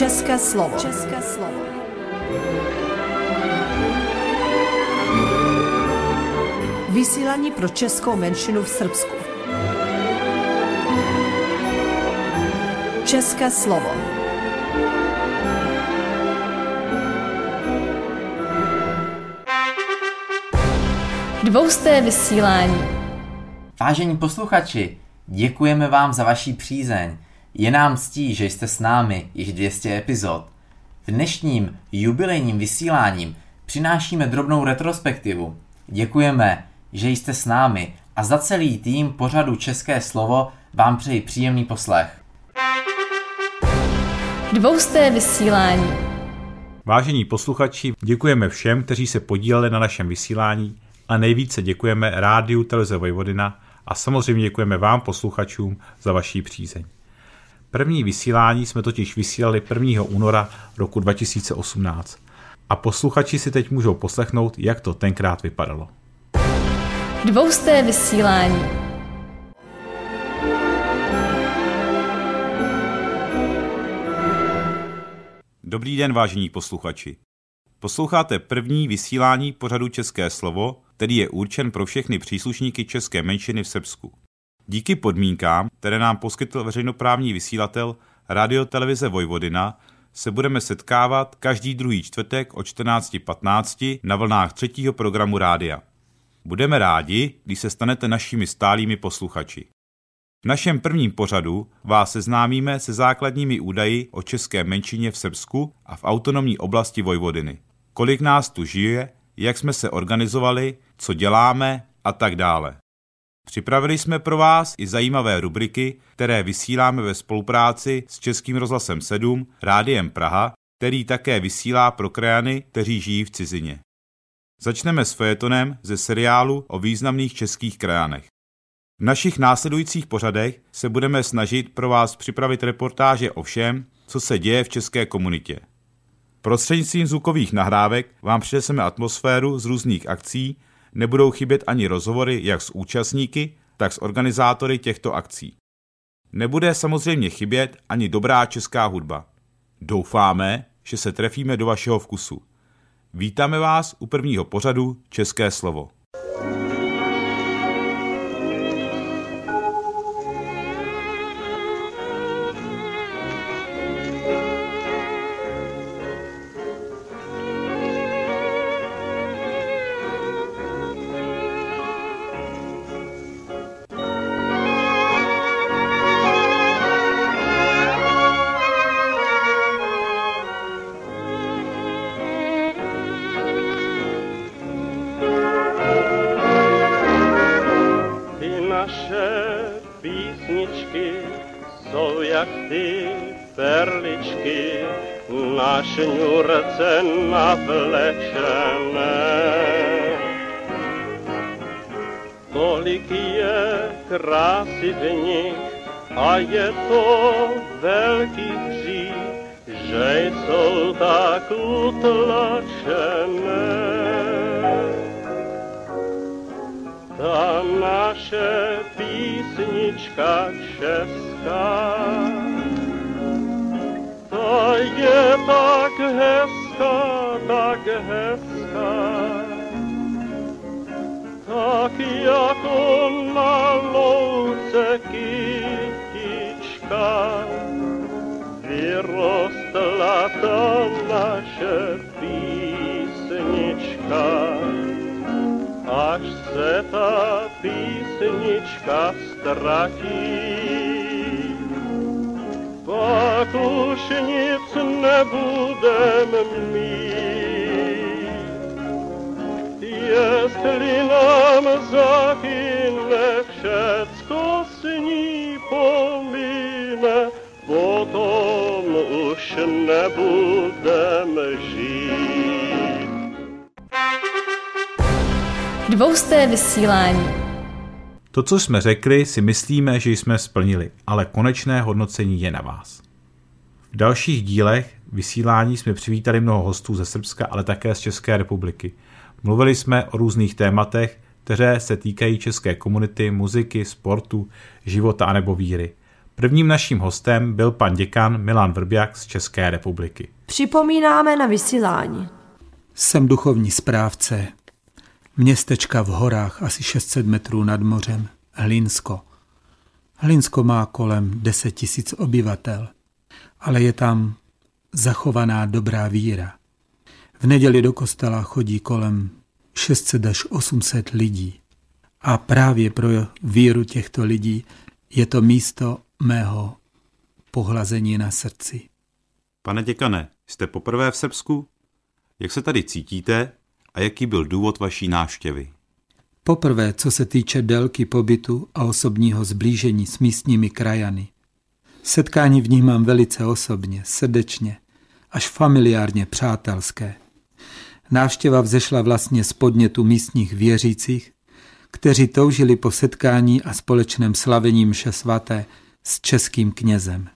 České slovo. České slovo. Vysílání pro českou menšinu v Srbsku. České slovo. Dvousté vysílání. Vážení posluchači, děkujeme vám za vaší přízeň. Je nám ctí, že jste s námi již 200 epizod. V dnešním jubilejním vysíláním přinášíme drobnou retrospektivu. Děkujeme, že jste s námi a za celý tým pořadu České slovo vám přeji příjemný poslech. Dvousté vysílání. Vážení posluchači, děkujeme všem, kteří se podíleli na našem vysílání a nejvíce děkujeme Rádiu Televize Vojvodina a samozřejmě děkujeme vám posluchačům za vaší přízeň. První vysílání jsme totiž vysílali 1. února roku 2018 a posluchači si teď můžou poslechnout, jak to tenkrát vypadalo. Dvousté vysílání. Dobrý den, vážení posluchači. Posloucháte první vysílání pořadu České slovo, který je určen pro všechny příslušníky české menšiny v Srbsku. Díky podmínkám, které nám poskytl veřejnoprávní vysílatel Radio Televize Vojvodina, se budeme setkávat každý druhý čtvrtek o 14.15 na vlnách třetího programu rádia. Budeme rádi, když se stanete našimi stálými posluchači. V našem prvním pořadu vás seznámíme se základními údaji o české menšině v Srbsku a v autonomní oblasti Vojvodiny. Kolik nás tu žije, jak jsme se organizovali, co děláme a tak dále. Připravili jsme pro vás i zajímavé rubriky, které vysíláme ve spolupráci s Českým rozhlasem 7, Rádiem Praha, který také vysílá pro krajany, kteří žijí v cizině. Začneme s fejetonem ze seriálu o významných českých krajanech. V našich následujících pořadech se budeme snažit pro vás připravit reportáže o všem, co se děje v české komunitě. Prostřednictvím zvukových nahrávek vám přineseme atmosféru z různých akcí, nebudou chybět ani rozhovory jak s účastníky, tak s organizátory těchto akcí. Nebude samozřejmě chybět ani dobrá česká hudba. Doufáme, že se trefíme do vašeho vkusu. Vítáme vás u prvního pořadu České slovo. Naše písnička česká, ta je tak hezká, tak hezká, tak jako na louce kytička, vyrostla ta naše písnička. Až se ta písnička ztratí. Pak už nic nebudem mít. Jestli nám zahyne všecko s ní pomíne, potom už nebudem Dvousté vysílání. To, co jsme řekli, si myslíme, že jsme splnili, ale konečné hodnocení je na vás. V dalších dílech vysílání jsme přivítali mnoho hostů ze Srbska, ale také z České republiky. Mluvili jsme o různých tématech, které se týkají české komunity, muziky, sportu, života anebo víry. Prvním naším hostem byl pan děkan Milan Vrbjak z České republiky. Připomínáme na vysílání. Jsem duchovní správce městečka v horách asi 600 metrů nad mořem, Hlinsko. Hlinsko má kolem 10 tisíc obyvatel, ale je tam zachovaná dobrá víra. V neděli do kostela chodí kolem 600 až 800 lidí. A právě pro víru těchto lidí je to místo mého pohlazení na srdci. Pane děkane, jste poprvé v Srbsku? Jak se tady cítíte a jaký byl důvod vaší návštěvy? Poprvé, co se týče délky pobytu a osobního zblížení s místními krajany. Setkání v nich mám velice osobně, srdečně, až familiárně přátelské. Návštěva vzešla vlastně z podnětu místních věřících, kteří toužili po setkání a společném slavení mše svaté s českým knězem.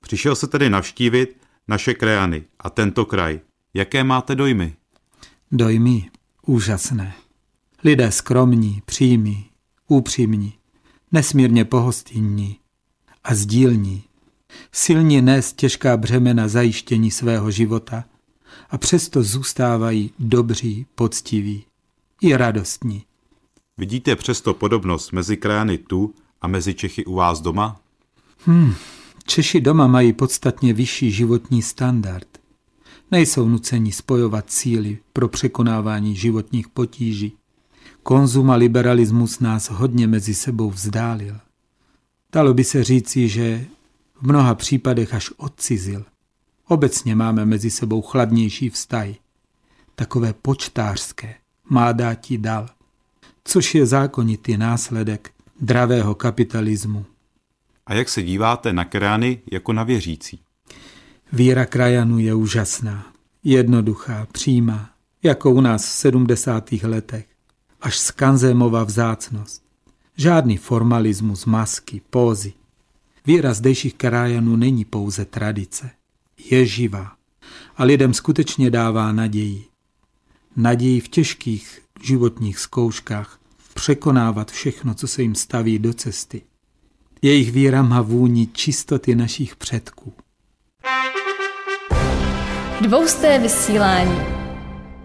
Přišel se tedy navštívit naše krajany a tento kraj. Jaké máte dojmy? Dojmy úžasné. Lidé skromní, přímí, upřímní, nesmírně pohostinní a sdílní. Silně nést těžká břemena zajištění svého života a přesto zůstávají dobří, poctiví i radostní. Vidíte přesto podobnost mezi krajany tu a mezi Čechy u vás doma? Hmm, Češi doma mají podstatně vyšší životní standard. Nejsou nuceni spojovat síly pro překonávání životních potíží. Konzum a liberalismus nás hodně mezi sebou vzdálil. Dalo by se říci, že v mnoha případech až odcizil. Obecně máme mezi sebou chladnější vztahy. Takové počtářské, má dáti dal, což je zákonitý následek dravého kapitalismu. A jak se díváte na krajany jako na věřící? Víra krajanů je úžasná, jednoduchá, přímá, jako u nás v 70. letech, až skanzémová vzácnost. Žádný formalismus, masky, pózy. Víra zdejších krajanů není pouze tradice, je živá a lidem skutečně dává naději. Naději v těžkých životních zkouškách překonávat všechno, co se jim staví do cesty. Jejich víra má vůni čistoty našich předků. Dvousté vysílání.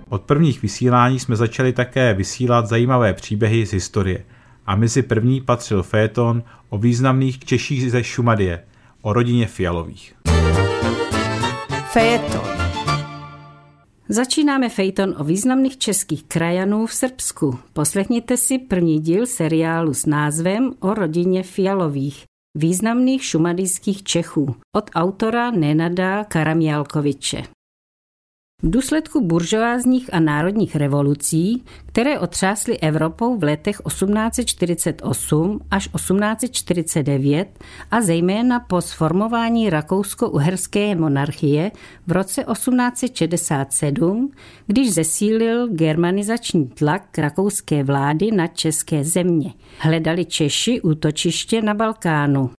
Od prvních vysílání jsme začali také vysílat zajímavé příběhy z historie. A mezi první patřil féton o významných Češích ze Šumadie, o rodině Fialových. Fejeton. Začínáme fejton o významných českých krajanů v Srbsku. Poslechněte si první díl seriálu s názvem O rodině Fialových, významných šumadijských Čechů od autora Nenada Karamjalkoviče. V důsledku buržoázních a národních revolucí, které otřásly Evropou v letech 1848 až 1849 a zejména po sformování rakousko-uherské monarchie v roce 1867, když zesílil germanizační tlak rakouské vlády na české země. Hledali Češi útočiště na Balkánu.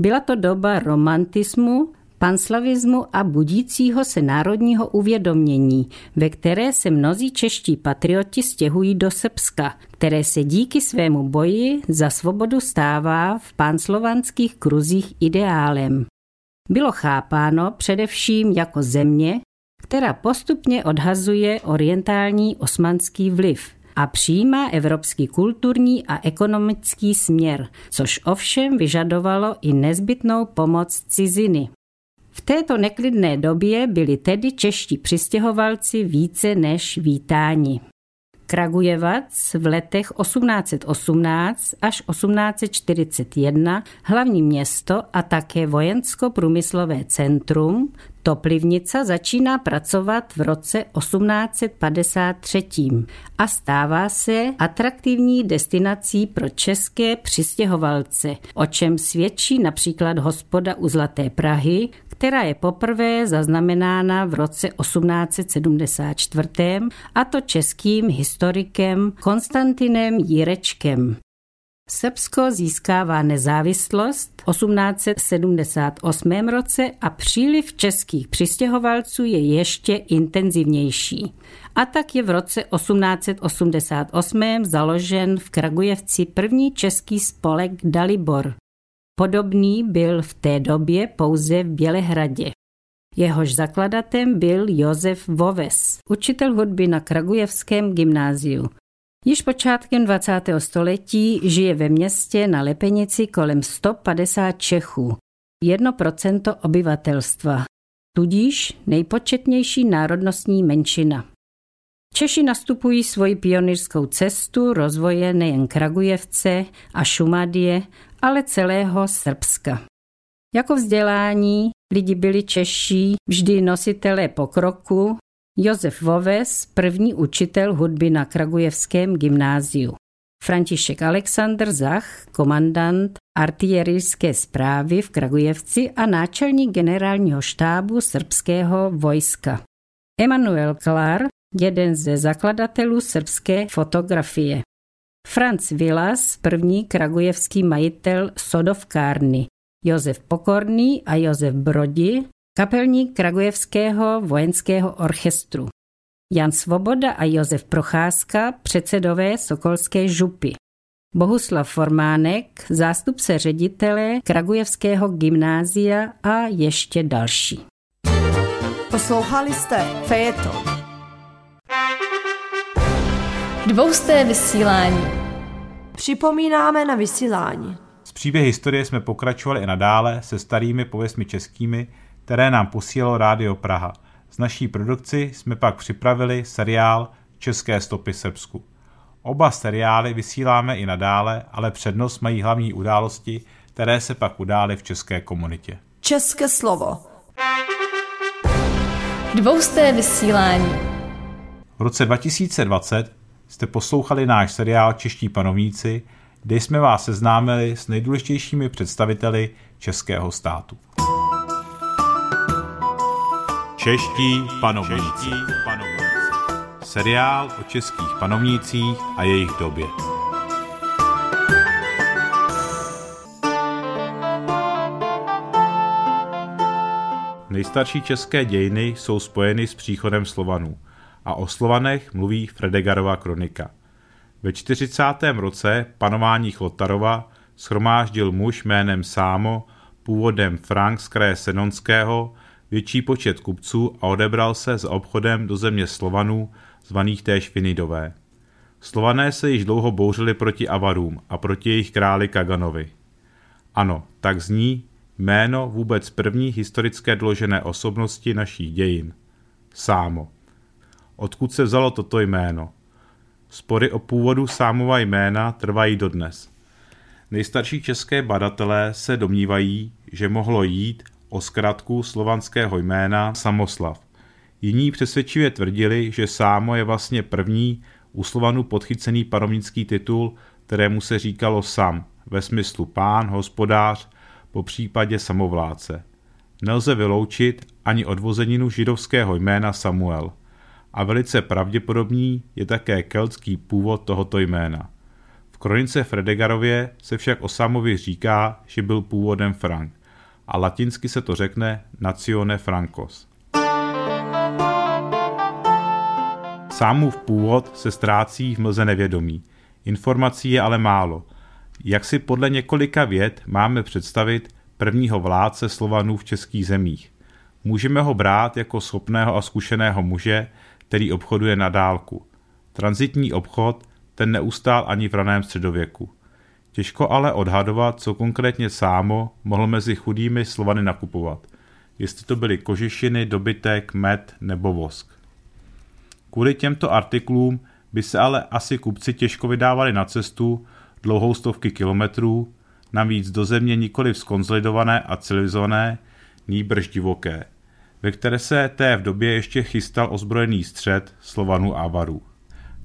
Byla to doba romantismu, panslavismu a budícího se národního uvědomění, ve které se mnozí čeští patrioti stěhují do Srbska, které se díky svému boji za svobodu stává v pánslovanských kruzích ideálem. Bylo chápáno především jako země, která postupně odhazuje orientální osmanský vliv a přijímá evropský kulturní a ekonomický směr, což ovšem vyžadovalo i nezbytnou pomoc ciziny. V této neklidné době byli tedy čeští přistěhovalci více než vítáni. Kragujevac v letech 1818 až 1841 hlavní město a také vojensko-průmyslové centrum, Toplivnica začíná pracovat v roce 1853 a stává se atraktivní destinací pro české přistěhovalce, o čem svědčí například hospoda u Zlaté Prahy, která je poprvé zaznamenána v roce 1874 a to českým historikem Konstantinem Jirečkem. Srbsko získává nezávislost v 1878 roce a příliv českých přistěhovalců je ještě intenzivnější. A tak je v roce 1888 založen v Kragujevci první český spolek Dalibor. Podobný byl v té době pouze v Bělehradě. Jehož zakladatem byl Josef Voves, učitel hudby na Kragujevském gymnáziu. Již počátkem 20. století žije ve městě na Lepenici kolem 150 Čechů, 1% obyvatelstva, tudíž nejpočetnější národnostní menšina. Češi nastupují svoji pionýrskou cestu rozvoje nejen Kragujevce a Šumadie, ale celého Srbska. Jako vzdělání lidi byli Češi vždy nositelé pokroku, Josef Voves, první učitel hudby na Kragujevském gymnáziu. František Alexander Zach, komandant artilierijské zprávy v Kragujevci a náčelník generálního štábu srbského vojska. Emanuel Klar, jeden ze zakladatelů srbské fotografie. Franz Vilas, první kragujevský majitel sodovkárny. Josef Pokorný a Josef Brodi, kapelník Kragujevského vojenského orchestru. Jan Svoboda a Josef Procházka, předsedové Sokolské župy. Bohuslav Formánek, zástupce ředitele Kragujevského gymnázia a ještě další. Poslouchali jste Fejeto. Dvousté vysílání. Připomínáme na vysílání. Z příběhy historie jsme pokračovali i nadále se starými pověstmi českými, které nám posílalo Rádio Praha. Z naší produkci jsme pak připravili seriál České stopy Srbsku. Oba seriály vysíláme i nadále, ale přednost mají hlavní události, které se pak udály v české komunitě. České slovo. Dvousté vysílání. V roce 2020 jste poslouchali náš seriál Čeští panovníci, kde jsme vás seznámili s nejdůležitějšími představiteli českého státu. Čeští panovníci. Čeští panovníci. Seriál o českých panovnících a jejich době. Nejstarší české dějiny jsou spojeny s příchodem Slovanů a o Slovanech mluví Fredegarova kronika. Ve 40. roce panování Chlotarova schromáždil muž jménem Sámo, původem Frank z kraje Senonského, větší počet kupců a odebral se s obchodem do země Slovanů, zvaných též Finidové. Slované se již dlouho bouřili proti Avarům a proti jejich králi Kaganovi. Ano, tak zní jméno vůbec první historické doložené osobnosti našich dějin. Sámo. Odkud se vzalo toto jméno? Spory o původu Sámova jména trvají dodnes. Nejstarší české badatelé se domnívají, že mohlo jít o zkratku slovanského jména Samoslav. Jiní přesvědčivě tvrdili, že Sámo je vlastně první u Slovanu podchycený panovnický titul, kterému se říkalo Sam, ve smyslu pán, hospodář, po případě samovládce. Nelze vyloučit ani odvozeninu židovského jména Samuel – a velice pravděpodobný je také keltský původ tohoto jména. V kronice Fredegarově se však o Samovi říká, že byl původem Frank a latinsky se to řekne Nazione Francos. Sámův původ se ztrácí v mlze nevědomí. Informací je ale málo. Jak si podle několika věd máme představit prvního vládce Slovanů v českých zemích? Můžeme ho brát jako schopného a zkušeného muže, který obchoduje na dálku. Transitní obchod ten neustál ani v raném středověku. Těžko ale odhadovat, co konkrétně sámo mohl mezi chudými Slovany nakupovat. Jestli to byly kožešiny, dobytek, med nebo vosk. Kvůli těmto artiklům by se ale asi kupci těžko vydávali na cestu dlouhou stovky kilometrů, navíc do země nikoli skonzolidované a civilizované, nýbrž divoké ve které se té v době ještě chystal ozbrojený střed Slovanů a Avarů.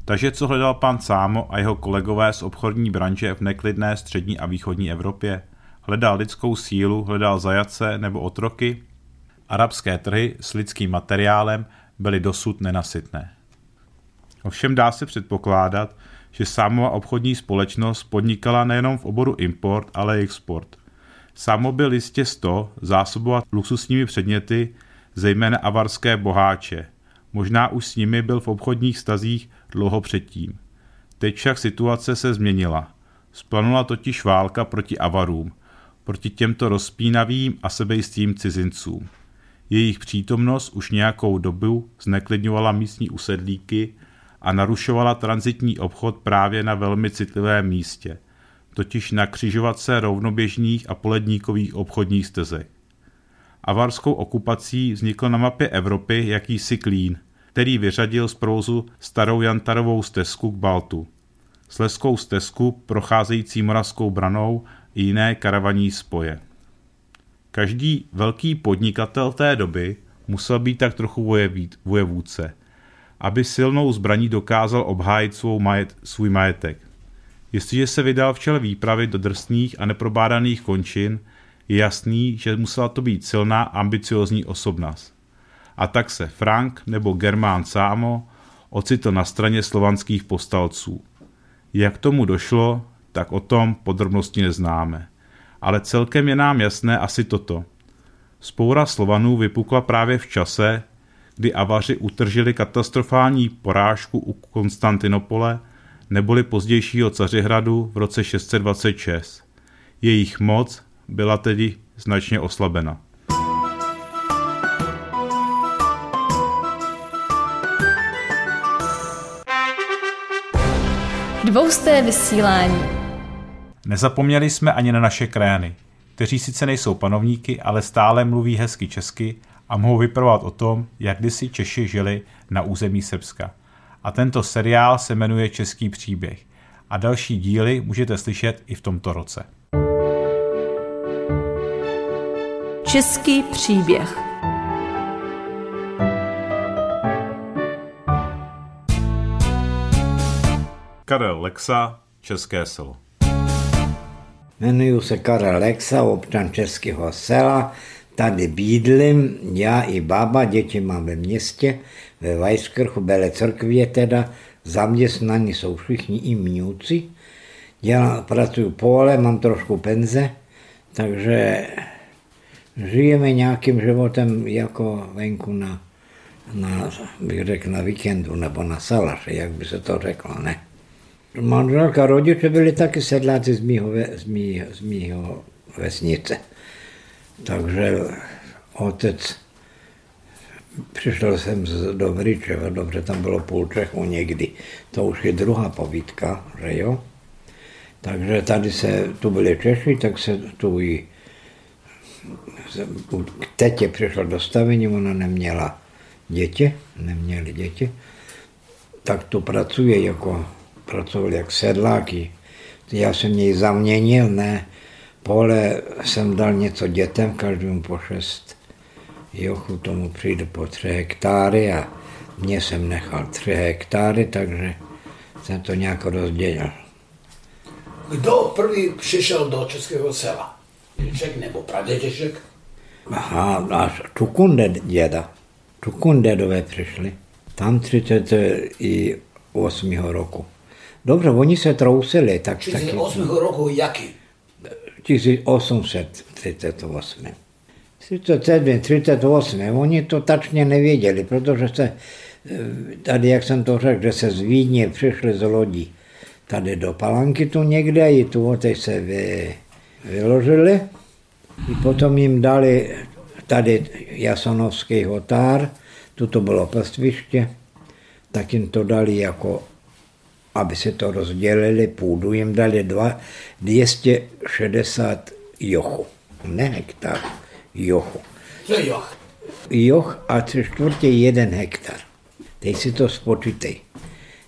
Takže co hledal pan Sámo a jeho kolegové z obchodní branže v neklidné střední a východní Evropě? Hledal lidskou sílu, hledal zajace nebo otroky? Arabské trhy s lidským materiálem byly dosud nenasytné. Ovšem dá se předpokládat, že Sámova obchodní společnost podnikala nejenom v oboru import, ale i export. Sámo byl jistě 100 zásobovat luxusními předměty zejména avarské boháče. Možná už s nimi byl v obchodních stazích dlouho předtím. Teď však situace se změnila. Splanula totiž válka proti Avarům. proti těmto rozpínavým a sebejistým cizincům. Jejich přítomnost už nějakou dobu zneklidňovala místní usedlíky a narušovala transitní obchod právě na velmi citlivém místě, totiž na křižovatce rovnoběžných a poledníkových obchodních stezek. Avarskou okupací vznikl na mapě Evropy jakýsi klín, který vyřadil z provozu starou Jantarovou stezku k Baltu. Sleskou stezku procházející Moravskou branou i jiné karavaní spoje. Každý velký podnikatel té doby musel být tak trochu vojevůdce, aby silnou zbraní dokázal obhájit svou majet, svůj majetek. Jestliže se vydal v čele výpravy do drsných a neprobádaných končin, je jasný, že musela to být silná ambiciozní osobnost. A tak se Frank nebo Germán Sámo ocitl na straně slovanských postalců. Jak tomu došlo, tak o tom podrobnosti neznáme. Ale celkem je nám jasné asi toto. Spoura Slovanů vypukla právě v čase, kdy Avaři utržili katastrofální porážku u Konstantinopole neboli pozdějšího Cařihradu v roce 626. Jejich moc byla tedy značně oslabena. Dvousté vysílání. Nezapomněli jsme ani na naše krajany, kteří sice nejsou panovníky, ale stále mluví hezky česky a mohou vypravovat o tom, jak kdysi Češi žili na území Srbska. A tento seriál se jmenuje Český příběh. A další díly můžete slyšet i v tomto roce. Český příběh. Karel Lexa, České selo. Jmenuji se Karel Lexa, občan Českého sela. Tady bídlim, já i baba, děti mám ve městě, ve Vajskrchu, Bele Crkvě teda, zaměstnaní jsou všichni i mňuci. Dělám, pracuji pole, mám trošku penze, takže žijeme nějakým životem jako venku na, na bych řekl, na víkendu nebo na salaše, jak by se to řeklo, ne. Manželka, rodiče byli taky sedláci z mýho, z mýho, z mýho vesnice. Takže otec, přišel jsem z Dobryčeva, dobře, tam bylo půl Čechu někdy, to už je druhá povídka, že jo. Takže tady se, tu byli Češi, tak se tu i k tetě přišlo dostavení, ona neměla děti, neměli děti, tak tu pracuje jako, pracoval jak sedláky. Já jsem něj zaměnil, ne, pole jsem dal něco dětem, každému po šest jochu, tomu přijde po tři hektáry a mě jsem nechal tři hektáry, takže jsem to nějak rozdělil. Kdo první přišel do Českého sela? Dědeček nebo pradědeček? Aha, až Čukunde děda. Čukundedové přišli. Tam 38. roku. Dobře, oni se trousili. Tak, 38. Taky, roku jaký? 1838. 37, 38. Oni to tačně nevěděli, protože se tady, jak jsem to řekl, že se z Vídně přišli z lodí tady do Palanky tu někde, i tu teď se vy, vyložili. I potom jim dali tady Jasonovský hotár, tu to bylo pastviště, tak jim to dali jako, aby se to rozdělili, půdu jim dali dva, 260 jochu, ne hektar, jochu. Co je joch? Joch a tři čtvrtě jeden hektar. Teď si to spočítej.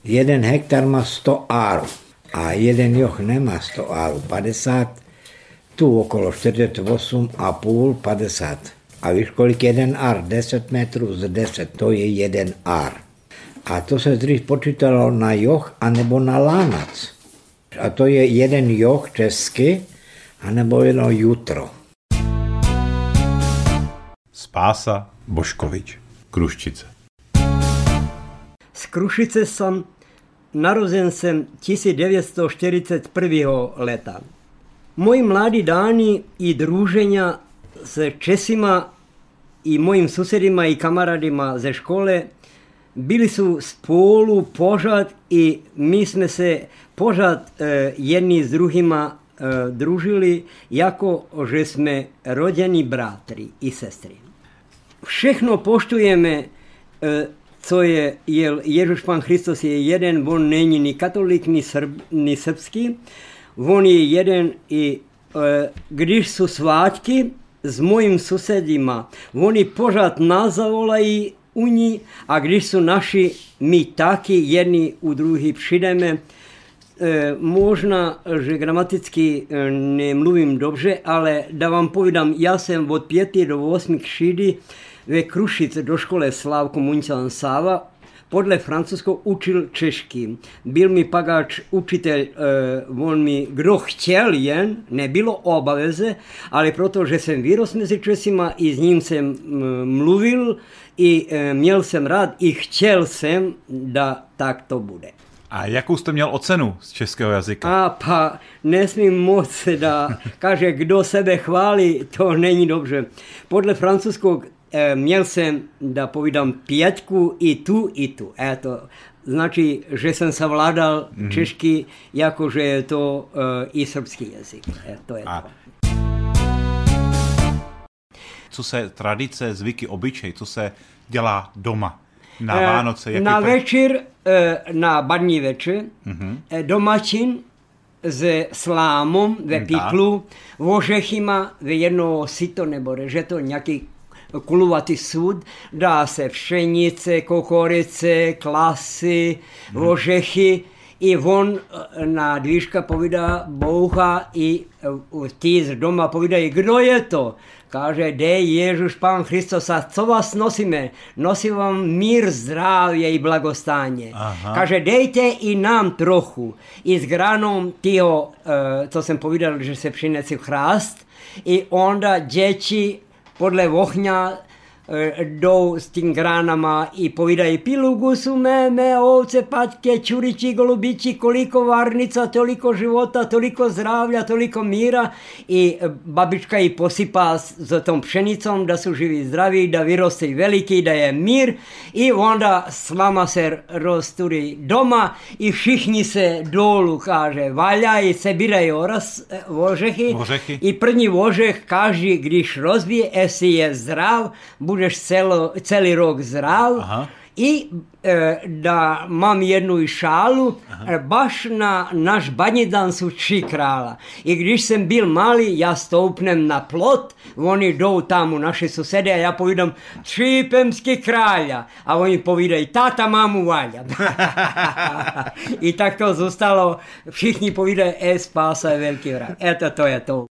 Jeden hektar má 100 árů a jeden joch nemá 100 árů, 50, tu okolo 48 a půl, 50. A víš, kolik jeden ár? 10 metrů z 10, to je jeden ár. A to se dřív počítalo na joch anebo na lánac. A to je jeden joch česky, anebo jedno jutro. Spása Boškovič, Kruščice. Z Krušice jsem narozen jsem 1941. leta. Moji mladí dáni i druženja s Česima i mojim susedima i kamaradima ze škole bili su spolu požad i mi smo se požad e, jedni s drugima družili jako že jsme rodení bratri i sestry. Všechno poštujeme, e, co je, je Ježíš Pán Hristos je jeden, on není ni katolik, ni, srb, ni srbský, oni jedan i e, když su svatki s mojim susedima, oni požad nazavola i u njih, a když su naši mi taki jedni u drugi přideme, e, možda že gramaticky e, ne mluvim dobře, ale da vam povidam, ja sam od 5. do 8. šidi ve Krušice do škole Slavko Munčan Sava podle francouzského učil češky. Byl mi pagač učitel, e, on mi, kdo chtěl jen, nebylo obaveze, ale protože jsem vyrost mezi Česima i s ním jsem mluvil i měl jsem rád i chtěl jsem, da tak to bude. A jakou jste měl ocenu z českého jazyka? A pa, nesmím moc da kaže, kdo sebe chválí, to není dobře. Podle francouzského eh, měl jsem, da povídám, pětku i tu, i tu. E to znači, že jsem savládal mm. češky, jakože je to eh, i srbský jazyk. E, to je A. to. Co se tradice, zvyky, obyčej, co se dělá doma? Na eh, Vánoce? Jak na je večer, eh, na badní večer, mm-hmm. domačin s slámom ve piklu, ořechima ve jedno sito nebo to nějaký kuluvatý sud, dá se pšenice, kokorice, klasy, hmm. ořechy, i on na dvíška povídá boucha i tí z doma povídají, kdo je to? Kaže, dej Ježuš Pán Hristos, a co vás nosíme? Nosí vám mír, zdravě i blagostáně. Aha. Kaže, dejte i nám trochu. I s granom tého, uh, co jsem povídal, že se přinese chrást, i onda děti podle ohňa E, do stingranama i povida i pilugu su me, me, ovce, patke, čurići, golubići, koliko varnica, toliko života, toliko zdravlja, toliko mira i babička i posipa za tom pšenicom da su živi zdravi, da viroste i veliki, da je mir i onda slama se rosturi doma i všichni se dolu, kaže, valja i se biraju oras e, vožehi, vožehi. i prvi vožeh kaže, když rozbije, esi je zdrav, bude budeš celo, celi rok zdrav Aha. i e, da mam jednu i šalu e, baš na naš badnji dan su či krala. I když sam bil mali ja stopnem na plot oni do tamo naše susede a ja povidam šipemski kralja. A oni povidaj tata mamu valja. I tak to zostalo. Všichni povidaj e spasa je veliki vrak eto to je to.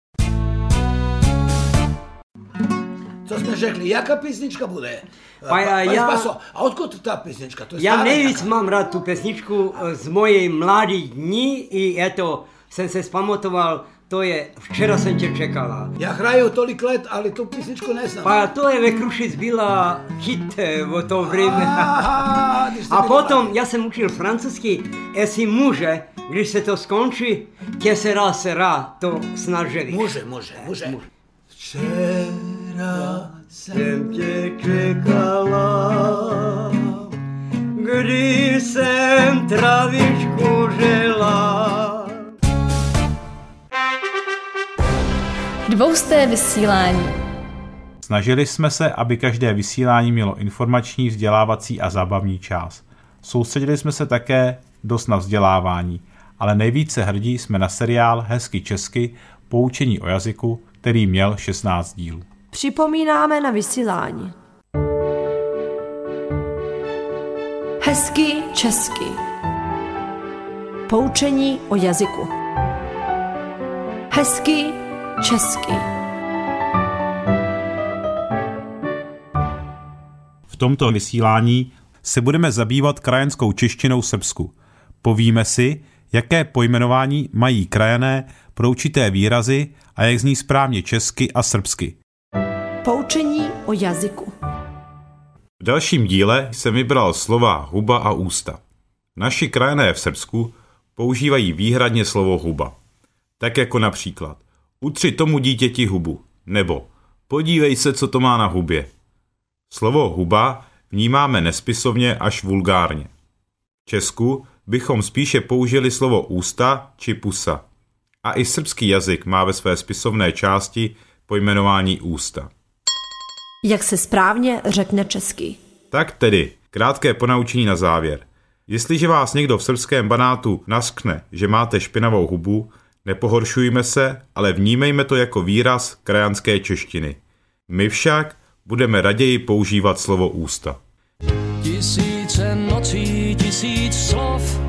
Co jsme řekli, jaká písnička bude? Pa ja, ja, Paso, a odkud ta písnička? To je ja nejvíc mám rád tu pesničku z mojej mladých dní i eto, jsem se spamotoval, to je Včera jsem tě čekala. Já hraju tolik let, ale tu písničku neznám. Pa to je ve Krušic byla hit v to vrijeme. A potom, já jsem učil francouzsky, esi muže, když se to skončí, tě se rá, se rá, to snažili. Muže, muže, muže. muže. Včera jsem tě čekala, když jsem travičku žela. Dvousté vysílání. Snažili jsme se, aby každé vysílání mělo informační, vzdělávací a zábavní část. Soustředili jsme se také dost na vzdělávání, ale nejvíce hrdí jsme na seriál Hezky česky, poučení o jazyku, který měl 16 dílů. Připomínáme na vysílání. Hezky česky. Poučení o jazyku. Hezky česky. V tomto vysílání se budeme zabývat krajenskou češtinou Srbsku. Povíme si, jaké pojmenování mají krajané pro určité výrazy a jak zní správně česky a srbsky. Poučení o jazyku. V dalším díle jsem vybral slova huba a ústa. Naši krajané v Srbsku používají výhradně slovo huba. Tak jako například utři tomu dítěti hubu, nebo podívej se, co to má na hubě. Slovo huba vnímáme nespisovně až vulgárně. V Česku bychom spíše použili slovo ústa či pusa. A i srbský jazyk má ve své spisovné části pojmenování ústa. Jak se správně řekne česky? Tak tedy, krátké ponaučení na závěr. Jestliže vás někdo v srbském banátu naskne, že máte špinavou hubu, nepohoršujme se, ale vnímejme to jako výraz krajanské češtiny. My však budeme raději používat slovo ústa. Tisíce nocí, tisíc slov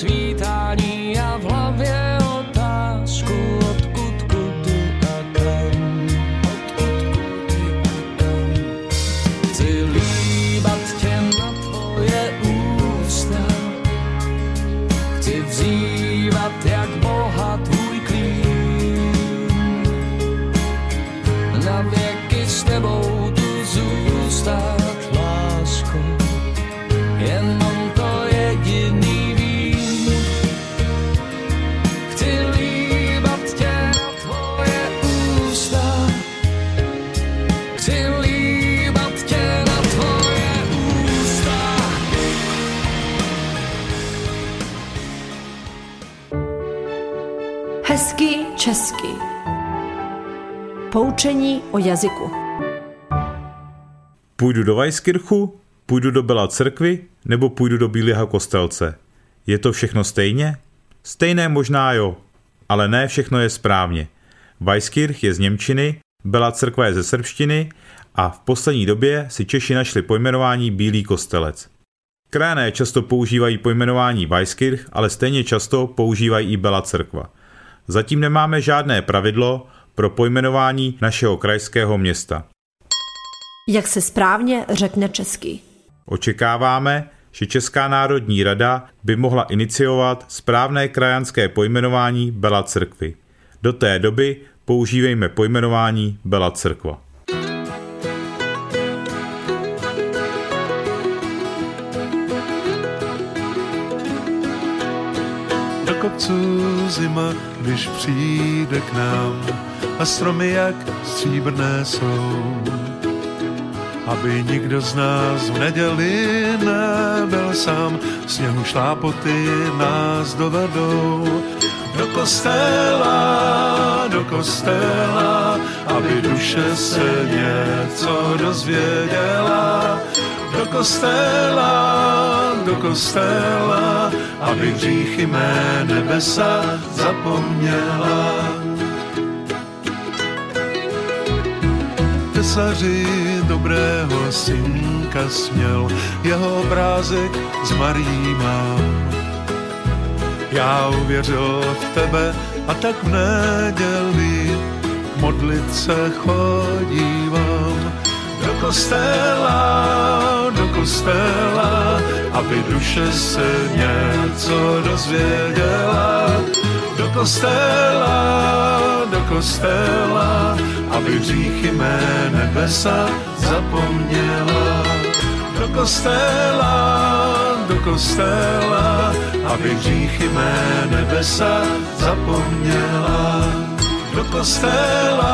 Sweetheart. Česky. Poučení o jazyku. Půjdu do Vajskirchu, půjdu do Bela crkvy nebo půjdu do Bílého kostelce. Je to všechno stejně? Stejné možná jo, ale ne všechno je správně. Vajskirch je z Němčiny, Bela crkva je ze srbštiny a v poslední době si Češi našli pojmenování Bílý kostelec. Krajané často používají pojmenování Vajskirch, ale stejně často používají i Bela crkva. Zatím nemáme žádné pravidlo pro pojmenování našeho krajského města. Jak se správně řekne česky? Očekáváme, že Česká národní rada by mohla iniciovat správné krajanské pojmenování Bela crkvy. Do té doby používejme pojmenování Bela crkva. Kopců zima, když přijde k nám a stromy jak stříbrné jsou. Aby nikdo z nás v neděli nebyl sám, sněhu šlápoty nás dovedou. Do kostela, do kostela, aby duše se něco dozvěděla. Do kostela, do kostela, aby hříchy mé nebesa zapomněla. Tesaři dobrého synka směl, jeho obrázek z Marí mám. Já uvěřil v tebe a tak v neděli modlit se chodívám. Do kostela, do kostela, aby duše se něco dozvěděla. Do kostela, do kostela, aby hříchy mé nebesa zapomněla. Do kostela, do kostela, aby hříchy mé nebesa zapomněla. Do kostela,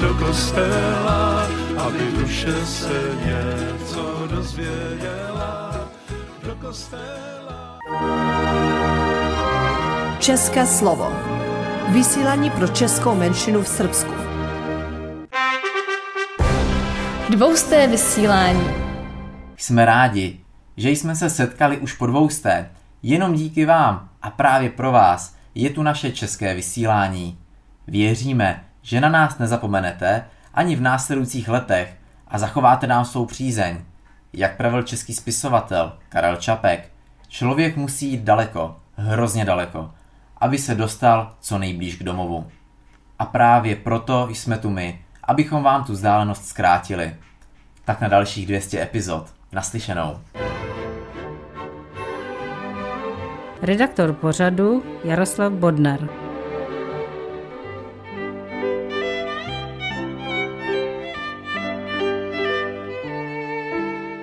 do kostela, aby duše se něco dozvěděla. Do kostela. České slovo. Vysílání pro českou menšinu v Srbsku. Dvousté vysílání. Jsme rádi, že jsme se setkali už po dvousté. Jenom díky vám a právě pro vás je tu naše české vysílání. Věříme, že na nás nezapomenete ani v následujících letech a zachováte nám svou přízeň. Jak pravil český spisovatel Karel Čapek, člověk musí jít daleko, hrozně daleko, aby se dostal co nejblíž k domovu. A právě proto jsme tu my, abychom vám tu vzdálenost zkrátili. Tak na dalších 200 epizod. Naslyšenou. Redaktor pořadu Jaroslav Bodnar.